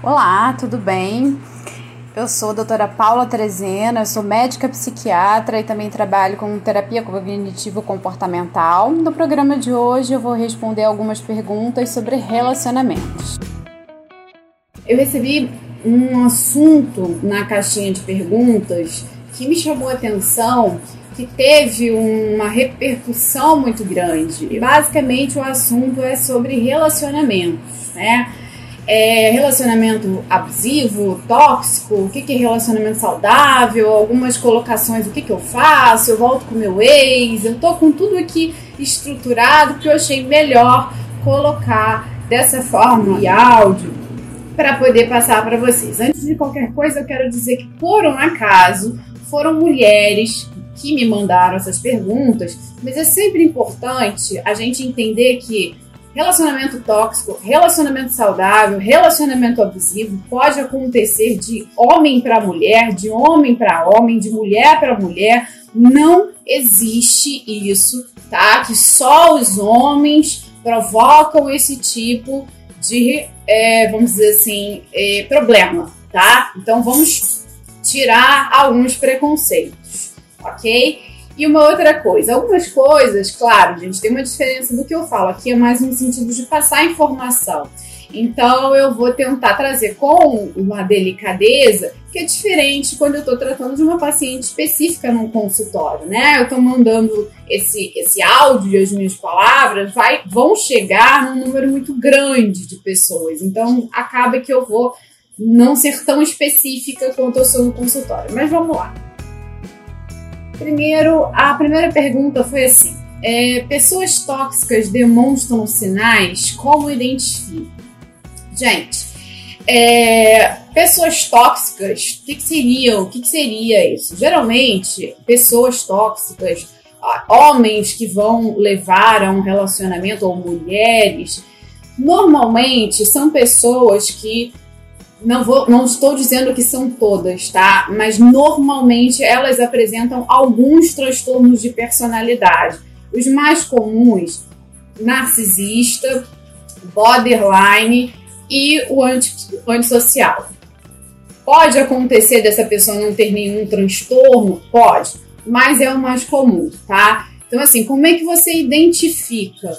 Olá, tudo bem? Eu sou a doutora Paula Trezena, eu sou médica psiquiatra e também trabalho com terapia cognitivo-comportamental. No programa de hoje eu vou responder algumas perguntas sobre relacionamentos. Eu recebi um assunto na caixinha de perguntas que me chamou a atenção, que teve uma repercussão muito grande. E basicamente o assunto é sobre relacionamentos, né? É, relacionamento abusivo, tóxico, o que, que é relacionamento saudável, algumas colocações, o que, que eu faço, eu volto com meu ex, eu tô com tudo aqui estruturado que eu achei melhor colocar dessa forma e áudio para poder passar para vocês. Antes de qualquer coisa, eu quero dizer que por um acaso foram mulheres que me mandaram essas perguntas, mas é sempre importante a gente entender que Relacionamento tóxico, relacionamento saudável, relacionamento abusivo pode acontecer de homem para mulher, de homem para homem, de mulher para mulher. Não existe isso, tá? Que só os homens provocam esse tipo de, é, vamos dizer assim, é, problema, tá? Então vamos tirar alguns preconceitos, ok? E uma outra coisa, algumas coisas, claro, gente, tem uma diferença do que eu falo. Aqui é mais no sentido de passar informação. Então eu vou tentar trazer com uma delicadeza que é diferente quando eu estou tratando de uma paciente específica num consultório, né? Eu estou mandando esse, esse áudio e as minhas palavras vai, vão chegar num número muito grande de pessoas. Então acaba que eu vou não ser tão específica quanto eu sou no consultório. Mas vamos lá. Primeiro, a primeira pergunta foi assim: é, pessoas tóxicas demonstram sinais? Como identificar? Gente, é, pessoas tóxicas, o que, que seriam? O que, que seria isso? Geralmente, pessoas tóxicas, homens que vão levar a um relacionamento ou mulheres, normalmente são pessoas que não, vou, não estou dizendo que são todas, tá? Mas normalmente elas apresentam alguns transtornos de personalidade. Os mais comuns, narcisista, borderline e o anti, antissocial. Pode acontecer dessa pessoa não ter nenhum transtorno? Pode, mas é o mais comum, tá? Então, assim, como é que você identifica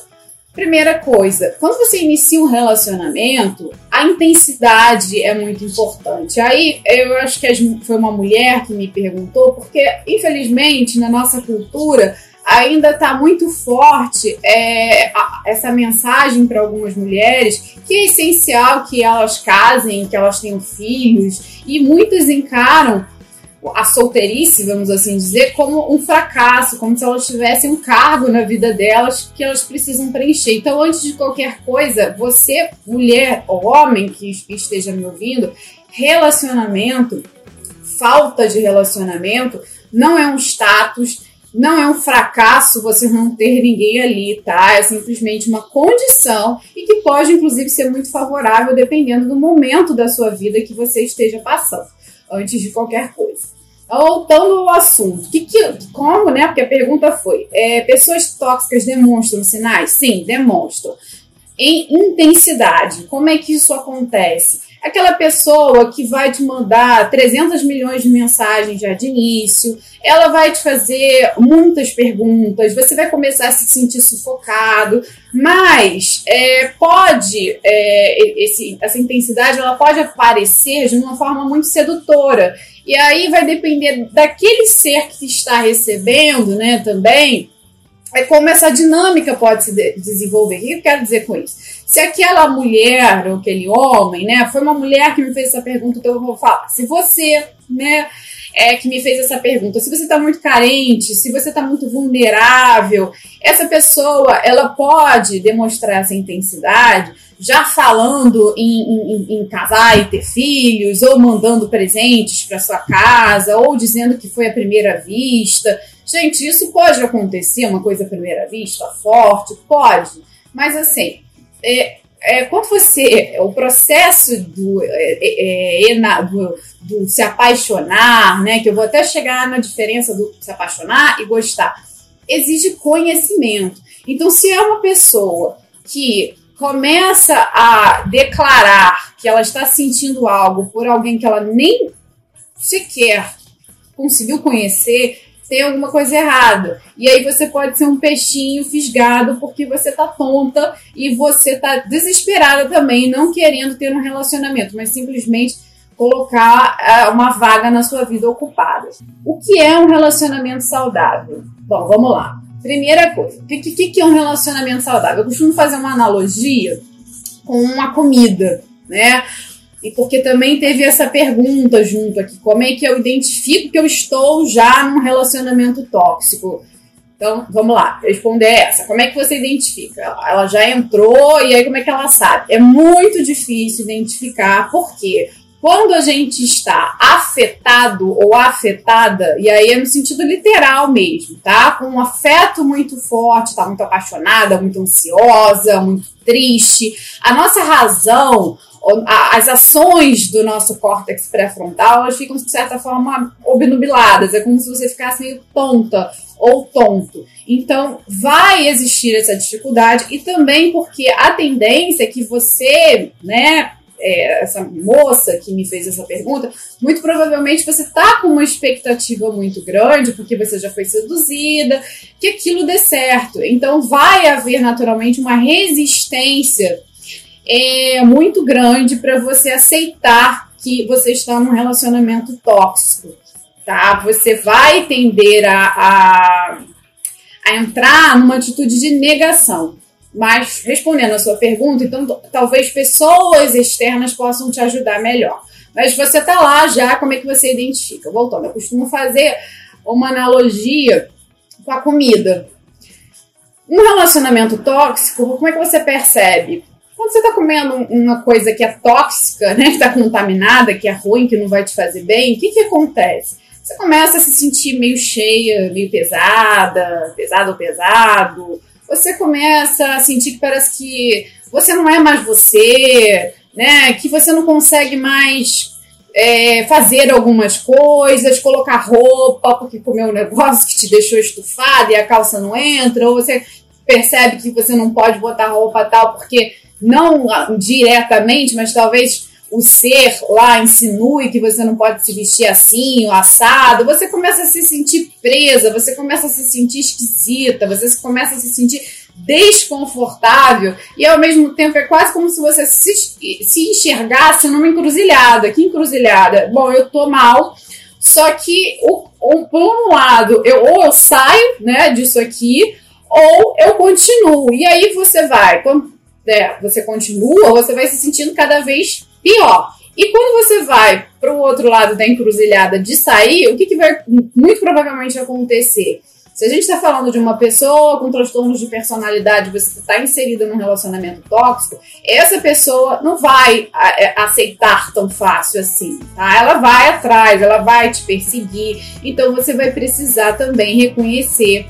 Primeira coisa, quando você inicia um relacionamento, a intensidade é muito importante. Aí eu acho que foi uma mulher que me perguntou, porque infelizmente na nossa cultura ainda está muito forte é, a, essa mensagem para algumas mulheres que é essencial que elas casem, que elas tenham filhos, e muitas encaram a solteirice, vamos assim dizer, como um fracasso, como se elas tivessem um cargo na vida delas que elas precisam preencher. Então, antes de qualquer coisa, você, mulher ou homem que esteja me ouvindo, relacionamento, falta de relacionamento, não é um status, não é um fracasso você não ter ninguém ali, tá? É simplesmente uma condição e que pode, inclusive, ser muito favorável dependendo do momento da sua vida que você esteja passando antes de qualquer coisa. Voltando ao assunto, que, que, como, né? Porque a pergunta foi: é, pessoas tóxicas demonstram sinais? Sim, demonstram. Em intensidade, como é que isso acontece? Aquela pessoa que vai te mandar 300 milhões de mensagens já de início, ela vai te fazer muitas perguntas, você vai começar a se sentir sufocado, mas é, pode, é, esse, essa intensidade ela pode aparecer de uma forma muito sedutora. E aí vai depender daquele ser que está recebendo, né, também, é como essa dinâmica pode se de desenvolver. O que eu quero dizer com isso? Se aquela mulher ou aquele homem, né, foi uma mulher que me fez essa pergunta, então eu vou falar. Se você, né, é que me fez essa pergunta, se você está muito carente, se você está muito vulnerável, essa pessoa, ela pode demonstrar essa intensidade já falando em, em, em casar e ter filhos, ou mandando presentes para sua casa, ou dizendo que foi a primeira vista Gente, isso pode acontecer, uma coisa à primeira vista, forte, pode, mas assim, é, é, quando você. O processo do, é, é, é do, do, se apaixonar, né? Que eu vou até chegar na diferença do se apaixonar e gostar, exige conhecimento. Então, se é uma pessoa que começa a declarar que ela está sentindo algo por alguém que ela nem sequer conseguiu conhecer, tem alguma coisa errada. E aí você pode ser um peixinho fisgado porque você tá tonta e você tá desesperada também, não querendo ter um relacionamento, mas simplesmente colocar uh, uma vaga na sua vida ocupada. O que é um relacionamento saudável? Bom, vamos lá. Primeira coisa, o que, que, que é um relacionamento saudável? Eu costumo fazer uma analogia com uma comida, né? E porque também teve essa pergunta junto aqui: como é que eu identifico que eu estou já num relacionamento tóxico? Então, vamos lá, responder essa. Como é que você identifica? Ela já entrou e aí como é que ela sabe? É muito difícil identificar, por quê? Quando a gente está afetado ou afetada, e aí é no sentido literal mesmo, tá? Com um afeto muito forte, tá muito apaixonada, muito ansiosa, muito triste, a nossa razão, as ações do nosso córtex pré-frontal, elas ficam, de certa forma, obnubiladas. É como se você ficasse meio tonta ou tonto. Então, vai existir essa dificuldade e também porque a tendência é que você, né, é, essa moça que me fez essa pergunta, muito provavelmente você tá com uma expectativa muito grande, porque você já foi seduzida, que aquilo dê certo. Então vai haver naturalmente uma resistência é, muito grande para você aceitar que você está num relacionamento tóxico. Tá? Você vai tender a, a, a entrar numa atitude de negação. Mas respondendo a sua pergunta, então talvez pessoas externas possam te ajudar melhor. Mas você está lá já, como é que você identifica? Voltando, eu costumo fazer uma analogia com a comida. Um relacionamento tóxico, como é que você percebe? Quando você está comendo uma coisa que é tóxica, né, que está contaminada, que é ruim, que não vai te fazer bem, o que, que acontece? Você começa a se sentir meio cheia, meio pesada, pesado ou pesado, você começa a sentir que parece que você não é mais você, né? Que você não consegue mais é, fazer algumas coisas, colocar roupa porque comeu um negócio que te deixou estufada e a calça não entra, ou você percebe que você não pode botar roupa tal porque não diretamente, mas talvez o ser lá insinue que você não pode se vestir assim, ou assado, você começa a se sentir presa, você começa a se sentir esquisita, você começa a se sentir desconfortável e ao mesmo tempo é quase como se você se, se enxergasse numa encruzilhada. Que encruzilhada? Bom, eu tô mal, só que o, o, por um lado, eu, ou eu saio né, disso aqui, ou eu continuo. E aí você vai, é, você continua, você vai se sentindo cada vez pior. E quando você vai para o outro lado da encruzilhada de sair, o que, que vai muito provavelmente acontecer? Se a gente está falando de uma pessoa com transtornos de personalidade, você está inserida num relacionamento tóxico, essa pessoa não vai é, aceitar tão fácil assim, tá? Ela vai atrás, ela vai te perseguir, então você vai precisar também reconhecer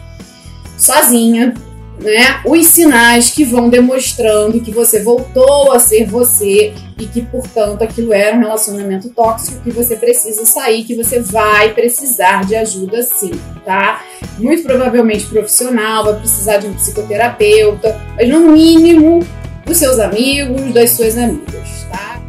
sozinha né, os sinais que vão demonstrando que você voltou a ser você e que, portanto, aquilo era um relacionamento tóxico que você precisa sair, que você vai precisar de ajuda sim, tá? Muito provavelmente profissional, vai precisar de um psicoterapeuta, mas no mínimo dos seus amigos, das suas amigas, tá?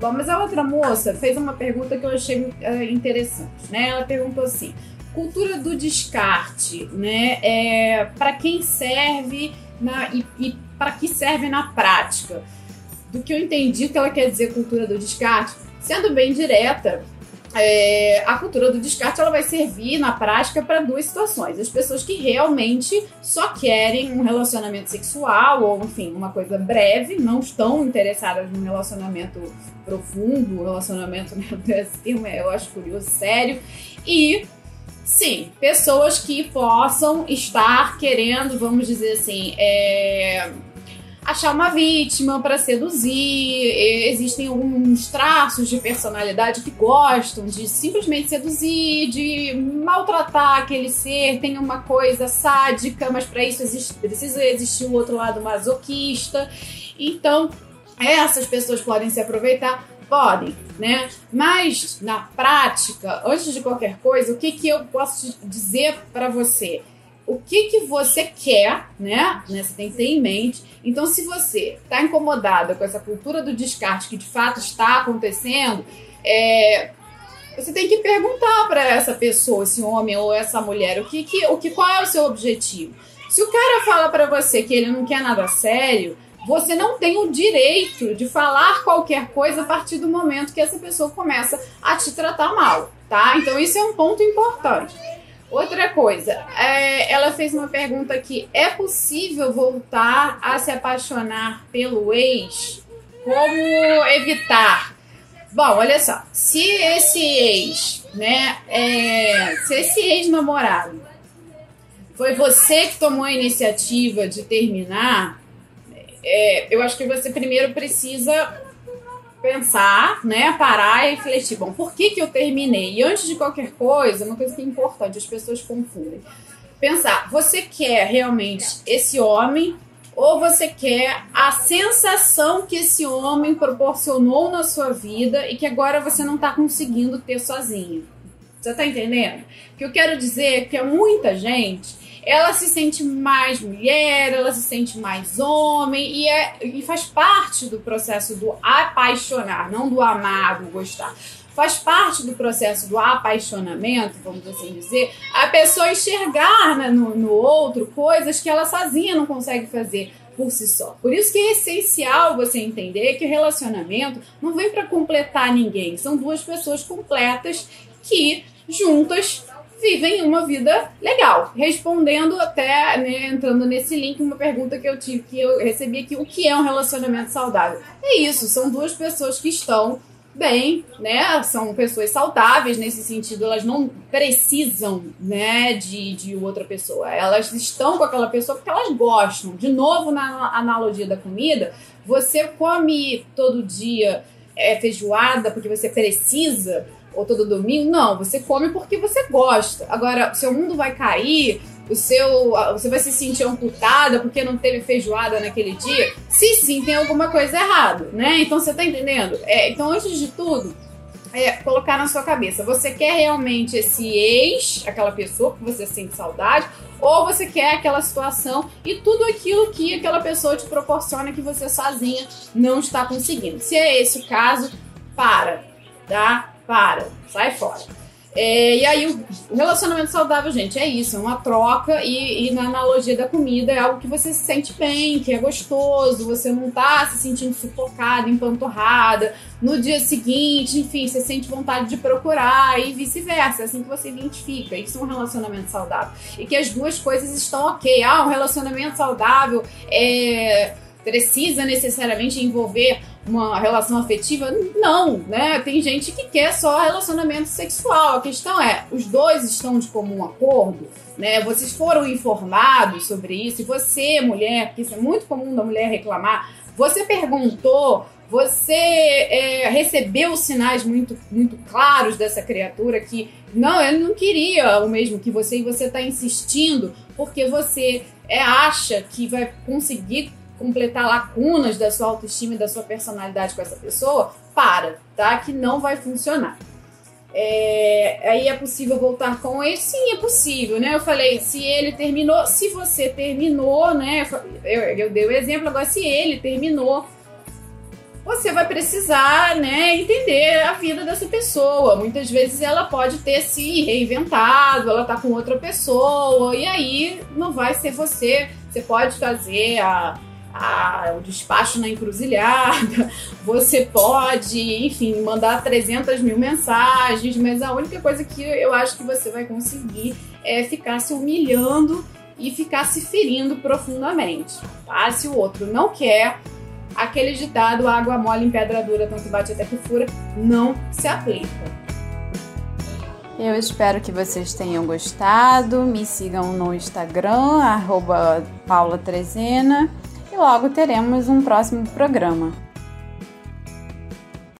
Bom, mas a outra moça fez uma pergunta que eu achei uh, interessante, né? Ela perguntou assim: cultura do descarte, né? É, para quem serve na, e, e para que serve na prática. Do que eu entendi que ela quer dizer cultura do descarte, sendo bem direta, é, a cultura do descarte ela vai servir na prática para duas situações. As pessoas que realmente só querem um relacionamento sexual ou, enfim, uma coisa breve, não estão interessadas num relacionamento profundo, relacionamento, né, esse termo eu acho curioso, sério, e Sim, pessoas que possam estar querendo, vamos dizer assim, é, achar uma vítima para seduzir. Existem alguns traços de personalidade que gostam de simplesmente seduzir, de maltratar aquele ser. Tem uma coisa sádica, mas para isso existe, precisa existir o outro lado masoquista. Então, essas pessoas podem se aproveitar Podem, né? Mas na prática, antes de qualquer coisa, o que, que eu posso dizer para você? o que, que você quer, né? né? Você tem que ter em mente. Então, se você está incomodada com essa cultura do descarte que de fato está acontecendo, é, você tem que perguntar para essa pessoa, esse homem ou essa mulher, o que, que, o que, qual é o seu objetivo. Se o cara fala para você que ele não quer nada sério, você não tem o direito de falar qualquer coisa a partir do momento que essa pessoa começa a te tratar mal, tá? Então isso é um ponto importante. Outra coisa, é, ela fez uma pergunta aqui: é possível voltar a se apaixonar pelo ex? Como evitar? Bom, olha só, se esse ex, né, é, se esse ex-namorado foi você que tomou a iniciativa de terminar, é, eu acho que você primeiro precisa pensar, né, parar e refletir, bom, por que que eu terminei? E antes de qualquer coisa, uma coisa que é importante, as pessoas confundem. Pensar, você quer realmente esse homem ou você quer a sensação que esse homem proporcionou na sua vida e que agora você não está conseguindo ter sozinho? Você está entendendo? O que eu quero dizer é que muita gente ela se sente mais mulher, ela se sente mais homem e, é, e faz parte do processo do apaixonar, não do amar, do gostar. Faz parte do processo do apaixonamento, vamos assim dizer, a pessoa enxergar né, no, no outro coisas que ela sozinha não consegue fazer por si só. Por isso que é essencial você entender que o relacionamento não vem para completar ninguém, são duas pessoas completas que juntas vivem uma vida legal. Respondendo até, né, entrando nesse link, uma pergunta que eu tive, que eu recebi aqui, o que é um relacionamento saudável? É isso, são duas pessoas que estão bem, né? São pessoas saudáveis nesse sentido, elas não precisam, né, de, de outra pessoa. Elas estão com aquela pessoa porque elas gostam. De novo, na analogia da comida, você come todo dia é, feijoada porque você precisa, ou todo domingo. Não, você come porque você gosta. Agora, seu mundo vai cair, o seu, você vai se sentir amputada porque não teve feijoada naquele dia. Se sim, tem alguma coisa errada, né? Então você tá entendendo? É, então, antes de tudo, é, colocar na sua cabeça: você quer realmente esse ex, aquela pessoa que você sente saudade, ou você quer aquela situação e tudo aquilo que aquela pessoa te proporciona que você sozinha não está conseguindo. Se é esse o caso, para, tá? Para, sai fora. É, e aí, o relacionamento saudável, gente, é isso, é uma troca e, e, na analogia da comida é algo que você se sente bem, que é gostoso, você não tá se sentindo sufocada, empanturrada. No dia seguinte, enfim, você sente vontade de procurar e vice-versa, é assim que você identifica. Isso é um relacionamento saudável. E que as duas coisas estão ok. Ah, um relacionamento saudável é precisa necessariamente envolver uma relação afetiva? Não, né? Tem gente que quer só relacionamento sexual. A questão é, os dois estão de comum acordo, né? Vocês foram informados sobre isso, e você, mulher, porque isso é muito comum da mulher reclamar, você perguntou, você é, recebeu sinais muito, muito claros dessa criatura que não, ele não queria o mesmo que você e você está insistindo porque você é, acha que vai conseguir completar lacunas da sua autoestima e da sua personalidade com essa pessoa, para, tá? Que não vai funcionar. É, aí é possível voltar com ele? Sim, é possível, né? Eu falei, se ele terminou, se você terminou, né? Eu, eu dei o exemplo, agora se ele terminou, você vai precisar, né, entender a vida dessa pessoa. Muitas vezes ela pode ter se reinventado, ela tá com outra pessoa, e aí não vai ser você. Você pode fazer a, o despacho na encruzilhada, você pode, enfim, mandar 300 mil mensagens, mas a única coisa que eu acho que você vai conseguir é ficar se humilhando e ficar se ferindo profundamente, tá? Se o outro não quer, aquele ditado água mole em pedra dura, tanto bate até que fura, não se aplica. Eu espero que vocês tenham gostado. Me sigam no Instagram, arroba Paula Trezena e logo teremos um próximo programa.